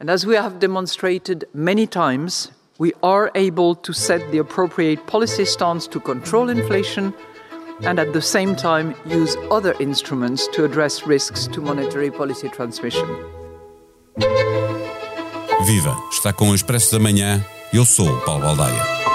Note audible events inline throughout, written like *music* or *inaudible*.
And as we have demonstrated many times, we are able to set the appropriate policy stance to control inflation and at the same time use other instruments to address risks to monetary policy transmission. Viva! Está com o Expresso da Manhã. Eu sou Paulo Baldaia.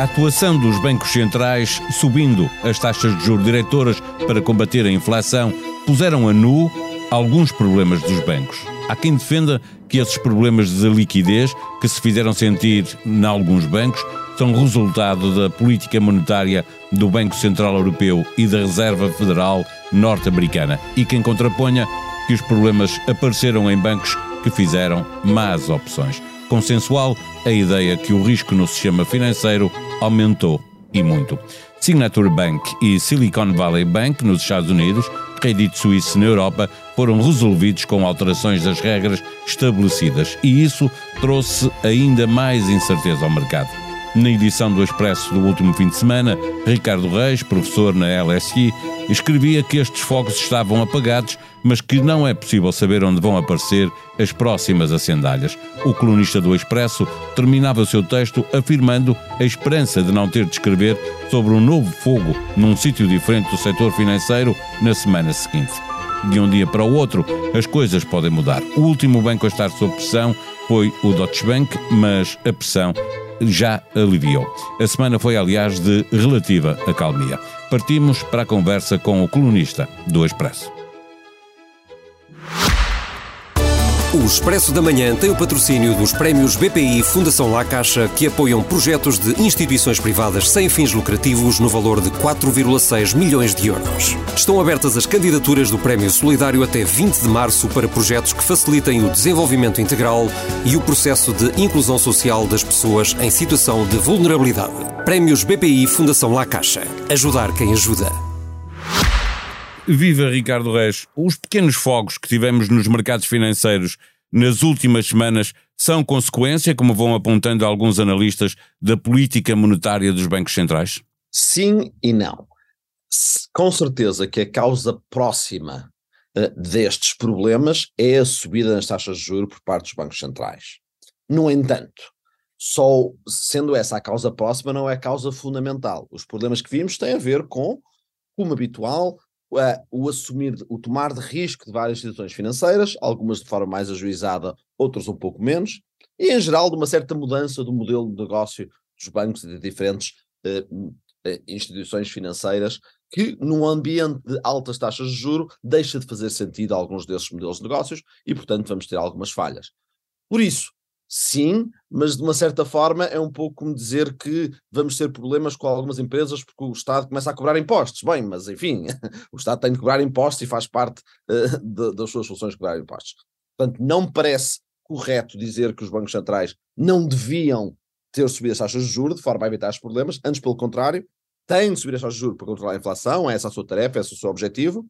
A atuação dos bancos centrais subindo as taxas de juros diretoras para combater a inflação puseram a nu alguns problemas dos bancos. Há quem defenda que esses problemas de liquidez que se fizeram sentir em alguns bancos são resultado da política monetária do Banco Central Europeu e da Reserva Federal norte-americana e quem contraponha que os problemas apareceram em bancos que fizeram más opções. Consensual a ideia que o risco no sistema financeiro aumentou e muito. Signature Bank e Silicon Valley Bank nos Estados Unidos, Credit Suisse na Europa, foram resolvidos com alterações das regras estabelecidas e isso trouxe ainda mais incerteza ao mercado. Na edição do Expresso do último fim de semana, Ricardo Reis, professor na LSI, escrevia que estes fogos estavam apagados, mas que não é possível saber onde vão aparecer as próximas acendalhas. O colunista do Expresso terminava o seu texto afirmando a esperança de não ter de escrever sobre um novo fogo num sítio diferente do setor financeiro na semana seguinte. De um dia para o outro, as coisas podem mudar. O último banco a estar sob pressão foi o Deutsche Bank, mas a pressão já aliviou. A semana foi, aliás, de relativa acalmia. Partimos para a conversa com o colunista do Expresso. O Expresso da Manhã tem o patrocínio dos prémios BPI Fundação La Caixa, que apoiam projetos de instituições privadas sem fins lucrativos no valor de 4,6 milhões de euros. Estão abertas as candidaturas do Prémio Solidário até 20 de março para projetos que facilitem o desenvolvimento integral e o processo de inclusão social das pessoas em situação de vulnerabilidade. Prémios BPI Fundação La Caixa. Ajudar quem ajuda. Viva Ricardo Reis. Os pequenos fogos que tivemos nos mercados financeiros nas últimas semanas são consequência, como vão apontando alguns analistas, da política monetária dos bancos centrais? Sim e não. Com certeza que a causa próxima uh, destes problemas é a subida nas taxas de juros por parte dos bancos centrais. No entanto, só sendo essa a causa próxima, não é a causa fundamental. Os problemas que vimos têm a ver com, como habitual, uh, o assumir, o tomar de risco de várias instituições financeiras, algumas de forma mais ajuizada, outras um pouco menos, e em geral de uma certa mudança do modelo de negócio dos bancos e de diferentes uh, instituições financeiras, que num ambiente de altas taxas de juro deixa de fazer sentido alguns desses modelos de negócios e, portanto, vamos ter algumas falhas. Por isso, sim, mas de uma certa forma é um pouco como dizer que vamos ter problemas com algumas empresas porque o Estado começa a cobrar impostos. Bem, mas enfim, *laughs* o Estado tem de cobrar impostos e faz parte uh, de, das suas funções cobrar impostos. Portanto, não me parece correto dizer que os bancos centrais não deviam ter subido as taxas de juros de forma a evitar os problemas, antes pelo contrário, têm de subir as taxas de juros para controlar a inflação, essa é a sua tarefa, esse é o seu objetivo.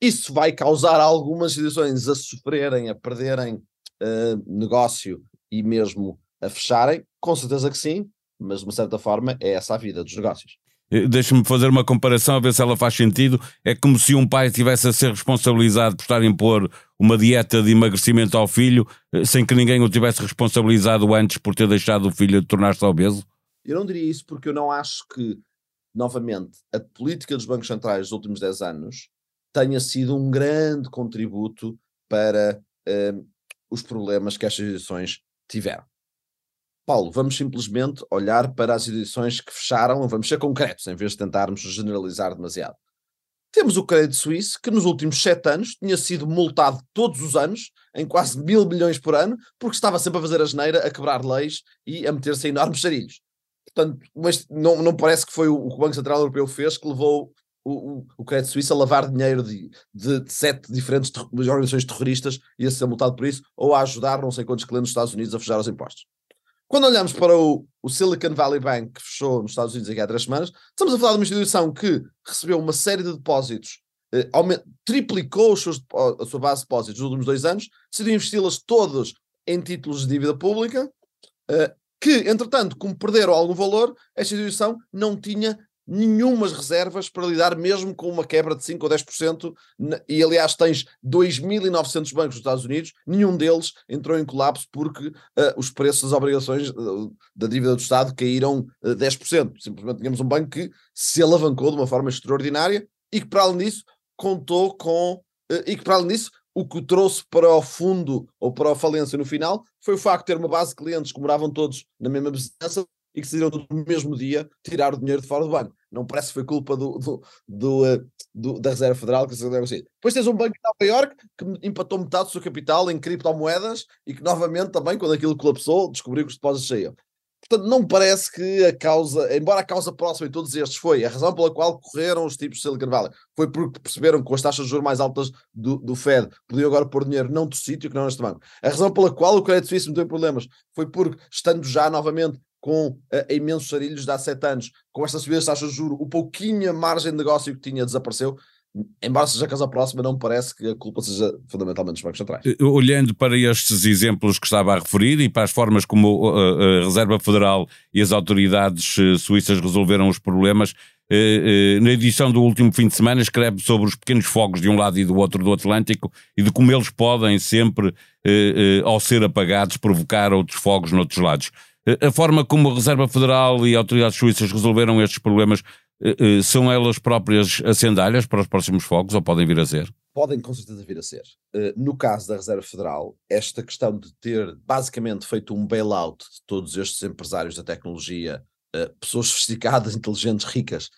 Isso vai causar algumas instituições a sofrerem, a perderem uh, negócio e mesmo a fecharem? Com certeza que sim, mas de uma certa forma é essa a vida dos negócios. Eh, deixa-me fazer uma comparação a ver se ela faz sentido. É como se um pai tivesse a ser responsabilizado por estar a impor uma dieta de emagrecimento ao filho eh, sem que ninguém o tivesse responsabilizado antes por ter deixado o filho tornar-se obeso? Eu não diria isso porque eu não acho que, novamente, a política dos bancos centrais dos últimos 10 anos tenha sido um grande contributo para uh, os problemas que estas instituições tiveram. Paulo, vamos simplesmente olhar para as edições que fecharam, vamos ser concretos, em vez de tentarmos generalizar demasiado. Temos o Crédito Suíço, que nos últimos sete anos tinha sido multado todos os anos, em quase mil milhões por ano, porque estava sempre a fazer a geneira, a quebrar leis e a meter-se em enormes charilhos. Portanto, mas não, não parece que foi o, que o Banco Central Europeu fez que levou o, o, o Crédito Suíço a lavar dinheiro de, de, de sete diferentes ter, organizações terroristas e a ser multado por isso, ou a ajudar não sei quantos clientes dos Estados Unidos a fechar os impostos. Quando olhamos para o, o, Silicon Valley Bank, que fechou nos Estados Unidos aqui há três semanas, estamos a falar de uma instituição que recebeu uma série de depósitos, eh, triplicou seus, a sua base de depósitos nos últimos dois anos, decidiu investi-las todas em títulos de dívida pública, eh, que, entretanto, como perderam algum valor, esta instituição não tinha nenhumas reservas para lidar mesmo com uma quebra de 5 ou 10%, e aliás tens 2.900 bancos nos Estados Unidos, nenhum deles entrou em colapso porque uh, os preços das obrigações uh, da dívida do Estado caíram uh, 10%. Simplesmente tínhamos um banco que se alavancou de uma forma extraordinária e que para além disso contou com, e que para além disso o que o trouxe para o fundo ou para a falência no final foi o facto de ter uma base de clientes que moravam todos na mesma vizinhança e que decidiram no mesmo dia tirar o dinheiro de fora do banco. Não parece que foi culpa do, do, do, uh, do da Reserva Federal que assim. Depois tens um banco de Nova York que empatou metade do seu capital em criptomoedas e que novamente também, quando aquilo colapsou, descobriu que os depósitos saíam. Portanto, não parece que a causa, embora a causa próxima de todos estes foi a razão pela qual correram os tipos de Silicon Valley, foi porque perceberam que com as taxas de juros mais altas do, do Fed podiam agora pôr dinheiro não do sítio que não neste banco. A razão pela qual o Credit Suisse não tem problemas foi porque, estando já novamente com uh, imensos sarilhos de há sete anos, com esta subida das taxas de juros, o pouquinho margem de negócio que tinha desapareceu. Embora seja a casa próxima, não parece que a culpa seja fundamentalmente dos bancos centrais. Eh, olhando para estes exemplos que estava a referir e para as formas como a Reserva Federal e as autoridades eh, suíças resolveram os problemas, na edição do último fim de semana escreve sobre os pequenos fogos de um lado e do outro do Atlântico e de como eles podem sempre, ao ser apagados, provocar outros fogos noutros lados. A forma como a Reserva Federal e autoridades suíças resolveram estes problemas eh, eh, são elas próprias acendalhas para os próximos fogos ou podem vir a ser? Podem com certeza vir a ser. Eh, no caso da Reserva Federal, esta questão de ter basicamente feito um bailout de todos estes empresários da tecnologia, pessoas sofisticadas, *laughs* inteligentes, ricas,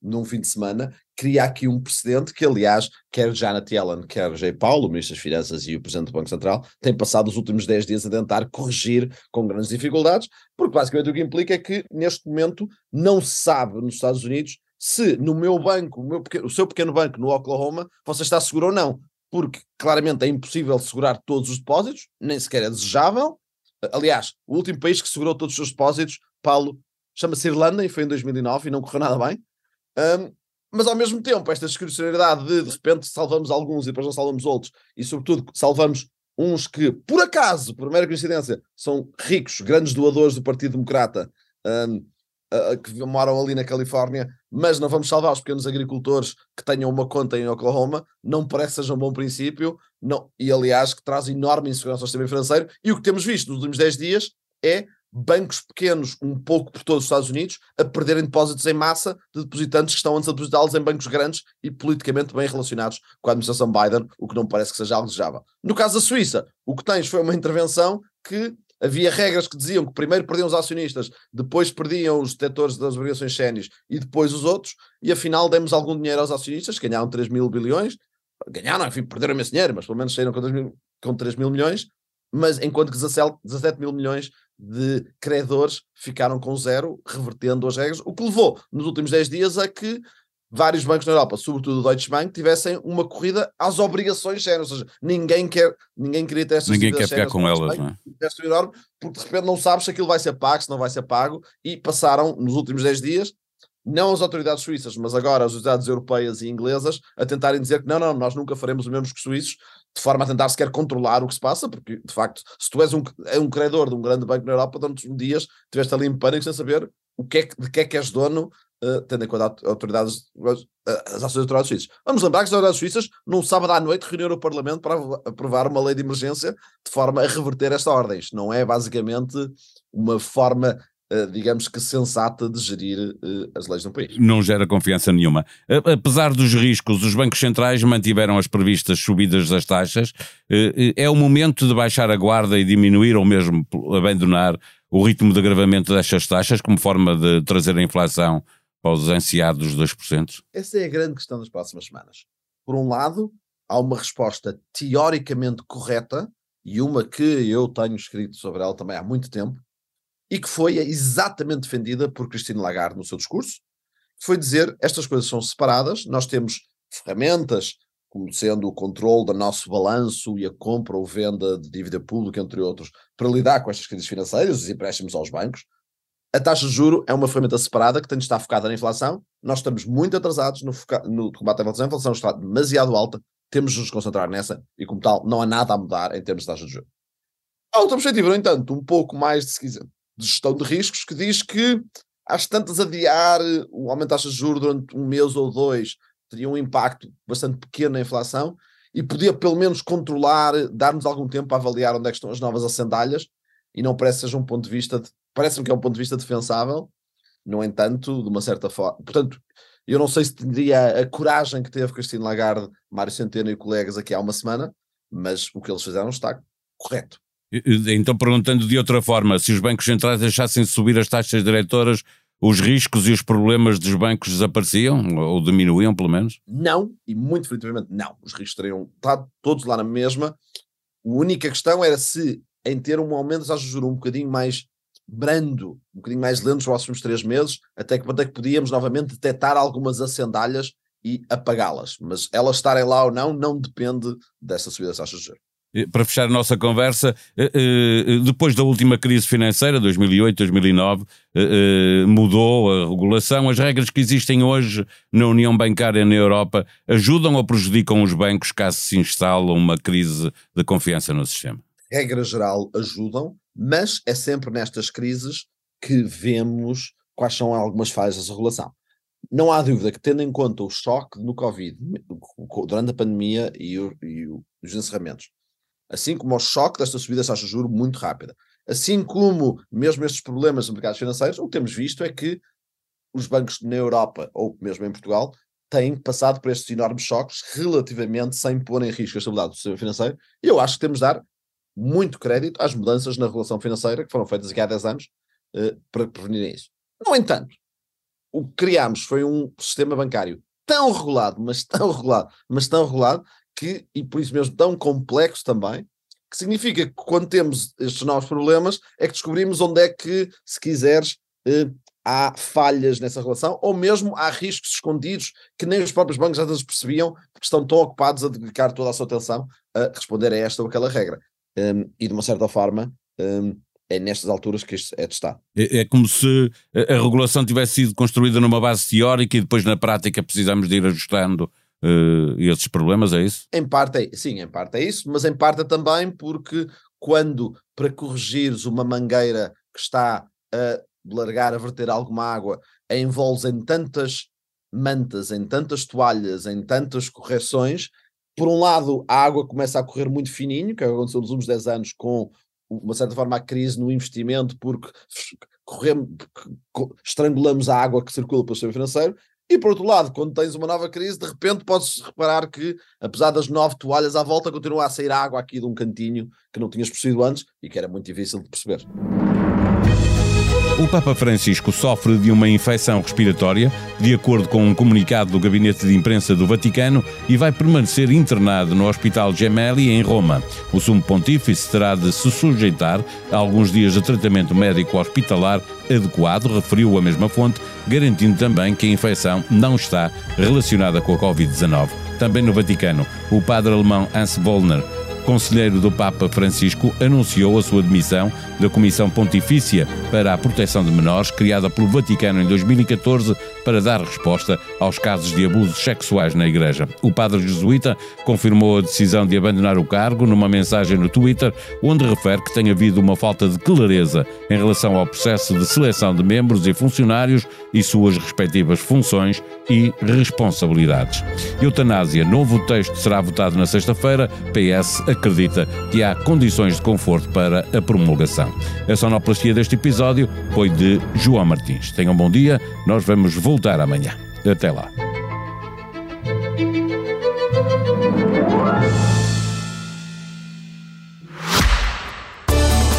num fim de semana, cria aqui um precedente que, aliás, quer Janet Yellen, quer Jay Paulo, o Ministro das Finanças e o Presidente do Banco Central, têm passado os últimos 10 dias a tentar corrigir com grandes dificuldades, porque basicamente o que implica é que, neste momento, não se sabe nos Estados Unidos se no meu banco, o, meu pequeno, o seu pequeno banco no Oklahoma, você está seguro ou não. Porque claramente é impossível segurar todos os depósitos, nem sequer é desejável. Aliás, o último país que segurou todos os seus depósitos, Paulo, chama-se Irlanda e foi em 2009 e não correu nada bem. Um, mas ao mesmo tempo, esta discricionariedade de de repente salvamos alguns e depois não salvamos outros, e sobretudo salvamos uns que, por acaso, por mera coincidência, são ricos, grandes doadores do Partido Democrata, um, uh, que moram ali na Califórnia, mas não vamos salvar os pequenos agricultores que tenham uma conta em Oklahoma, não parece que seja um bom princípio, não, e aliás que traz enorme insegurança ao sistema financeiro, e o que temos visto nos últimos 10 dias é bancos pequenos, um pouco por todos os Estados Unidos, a perderem depósitos em massa de depositantes que estão antes a depositá-los em bancos grandes e politicamente bem relacionados com a administração Biden, o que não parece que seja algo desejável. No caso da Suíça, o que tens foi uma intervenção que havia regras que diziam que primeiro perdiam os acionistas, depois perdiam os detentores das obrigações sénios e depois os outros, e afinal demos algum dinheiro aos acionistas, ganharam 3 mil bilhões, ganharam, enfim, perderam esse dinheiro, mas pelo menos saíram com 3 mil, com 3 mil milhões, mas enquanto que 17 mil milhões de credores ficaram com zero, revertendo as regras, o que levou nos últimos 10 dias a que vários bancos na Europa, sobretudo o Deutsche Bank, tivessem uma corrida às obrigações sérias, ou seja, ninguém quer, ninguém queria ter estas Ninguém quer ficar com elas, Bank, não é? enorme, porque de repente não sabes se aquilo vai ser pago, se não vai ser pago, e passaram nos últimos 10 dias não as autoridades suíças, mas agora as autoridades europeias e inglesas, a tentarem dizer que não, não, nós nunca faremos o mesmo que os suíços, de forma a tentar sequer controlar o que se passa, porque de facto, se tu és um, é um credor de um grande banco na Europa, durante um dias estiveste ali em pânico sem saber o que é de que é que és dono, uh, tendo em conta autoridades, uh, as ações autoridades suíças. Vamos lembrar que as autoridades suíças, num sábado à noite, reuniram o Parlamento para aprovar uma lei de emergência de forma a reverter esta ordem. Isto não é basicamente uma forma digamos que sensata de gerir uh, as leis um país. Não gera confiança nenhuma. Apesar dos riscos, os bancos centrais mantiveram as previstas subidas das taxas. É o momento de baixar a guarda e diminuir ou mesmo abandonar o ritmo de agravamento destas taxas como forma de trazer a inflação para os ansiados 2%? Essa é a grande questão das próximas semanas. Por um lado, há uma resposta teoricamente correta e uma que eu tenho escrito sobre ela também há muito tempo, e que foi exatamente defendida por Cristina Lagarde no seu discurso, que foi dizer estas coisas são separadas, nós temos ferramentas como sendo o controle do nosso balanço e a compra ou venda de dívida pública, entre outros, para lidar com estas crises financeiras, os empréstimos aos bancos. A taxa de juro é uma ferramenta separada que tem de estar focada na inflação. Nós estamos muito atrasados no, no combate à inflação. A inflação está demasiado alta, temos de nos concentrar nessa e, como tal, não há nada a mudar em termos de taxa de juro. Há outra perspectiva, no entanto, um pouco mais, de, se quiser, de gestão de riscos, que diz que às tantas adiar o aumento das taxas de juros durante um mês ou dois teria um impacto bastante pequeno na inflação e podia pelo menos controlar, dar-nos algum tempo para avaliar onde é estão as novas acendalhas e não parece seja um ponto de vista, parece-me que é um ponto de vista defensável, no entanto, de uma certa forma, portanto, eu não sei se teria a coragem que teve Cristina Lagarde, Mário Centeno e colegas aqui há uma semana, mas o que eles fizeram está correto. Então, perguntando de outra forma, se os bancos centrais deixassem subir as taxas diretoras, os riscos e os problemas dos bancos desapareciam ou diminuíam, pelo menos? Não, e muito definitivamente não. Os riscos teriam estado todos lá na mesma. A única questão era se, em ter um aumento das taxas de juros um bocadinho mais brando, um bocadinho mais lento nos próximos três meses, até que, até que podíamos novamente detectar algumas acendalhas e apagá-las. Mas elas estarem lá ou não, não depende dessa subida das taxas de juros. Para fechar a nossa conversa, eh, eh, depois da última crise financeira, 2008, 2009, eh, mudou a regulação. As regras que existem hoje na União Bancária na Europa ajudam ou prejudicam os bancos caso se instale uma crise de confiança no sistema? Regra geral, ajudam, mas é sempre nestas crises que vemos quais são algumas falhas da regulação. Não há dúvida que, tendo em conta o choque no Covid, durante a pandemia e, o, e os encerramentos, assim como o choque desta subida das taxas de juros muito rápida. Assim como mesmo estes problemas nos mercados financeiros, o que temos visto é que os bancos na Europa, ou mesmo em Portugal, têm passado por estes enormes choques relativamente sem pôr em risco a estabilidade do sistema financeiro. E eu acho que temos de dar muito crédito às mudanças na regulação financeira que foram feitas há 10 anos uh, para prevenir isso. No entanto, o que criámos foi um sistema bancário tão regulado, mas tão regulado, mas tão regulado, que, e por isso mesmo tão complexo também, que significa que quando temos estes novos problemas é que descobrimos onde é que, se quiseres, eh, há falhas nessa relação, ou mesmo há riscos escondidos que nem os próprios bancos às vezes percebiam, porque estão tão ocupados a dedicar toda a sua atenção a responder a esta ou aquela regra. Um, e de uma certa forma, um, é nestas alturas que isto é testado. É, é como se a regulação tivesse sido construída numa base teórica e depois na prática precisamos de ir ajustando uh, esses problemas, é isso? Em parte é, sim, em parte é isso, mas em parte é também porque quando para corrigires uma mangueira que está a largar, a verter alguma água, a envolves em tantas mantas, em tantas toalhas, em tantas correções, por um lado a água começa a correr muito fininho, que é aconteceu nos últimos 10 anos com uma certa forma a crise no investimento porque corremos, estrangulamos a água que circula pelo sistema financeiro e por outro lado, quando tens uma nova crise, de repente podes reparar que, apesar das nove toalhas à volta, continua a sair água aqui de um cantinho que não tinhas percebido antes e que era muito difícil de perceber. O Papa Francisco sofre de uma infecção respiratória, de acordo com um comunicado do Gabinete de Imprensa do Vaticano, e vai permanecer internado no Hospital Gemelli, em Roma. O Sumo Pontífice terá de se sujeitar a alguns dias de tratamento médico hospitalar adequado, referiu a mesma fonte, garantindo também que a infecção não está relacionada com a Covid-19. Também no Vaticano, o padre alemão Hans Wollner conselheiro do Papa Francisco anunciou a sua demissão da Comissão Pontifícia para a Proteção de Menores, criada pelo Vaticano em 2014 para dar resposta aos casos de abusos sexuais na Igreja. O padre jesuíta confirmou a decisão de abandonar o cargo numa mensagem no Twitter, onde refere que tem havido uma falta de clareza em relação ao processo de seleção de membros e funcionários e suas respectivas funções e responsabilidades. Eutanásia, novo texto será votado na sexta-feira. PS acredita que há condições de conforto para a promulgação. A sonoplastia deste episódio foi de João Martins. Tenham um bom dia, nós vamos voltar amanhã. Até lá.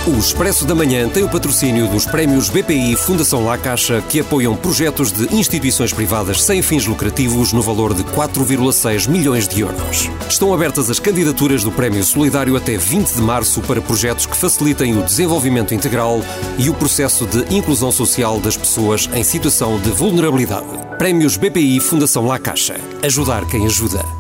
O Expresso da Manhã tem o patrocínio dos prémios BPI Fundação La Caixa, que apoiam projetos de instituições privadas sem fins lucrativos no valor de 4,6 milhões de euros. Estão abertas as candidaturas do Prémio Solidário até 20 de março para projetos que facilitem o desenvolvimento integral e o processo de inclusão social das pessoas em situação de vulnerabilidade. Prémios BPI Fundação La Caixa. Ajudar quem ajuda.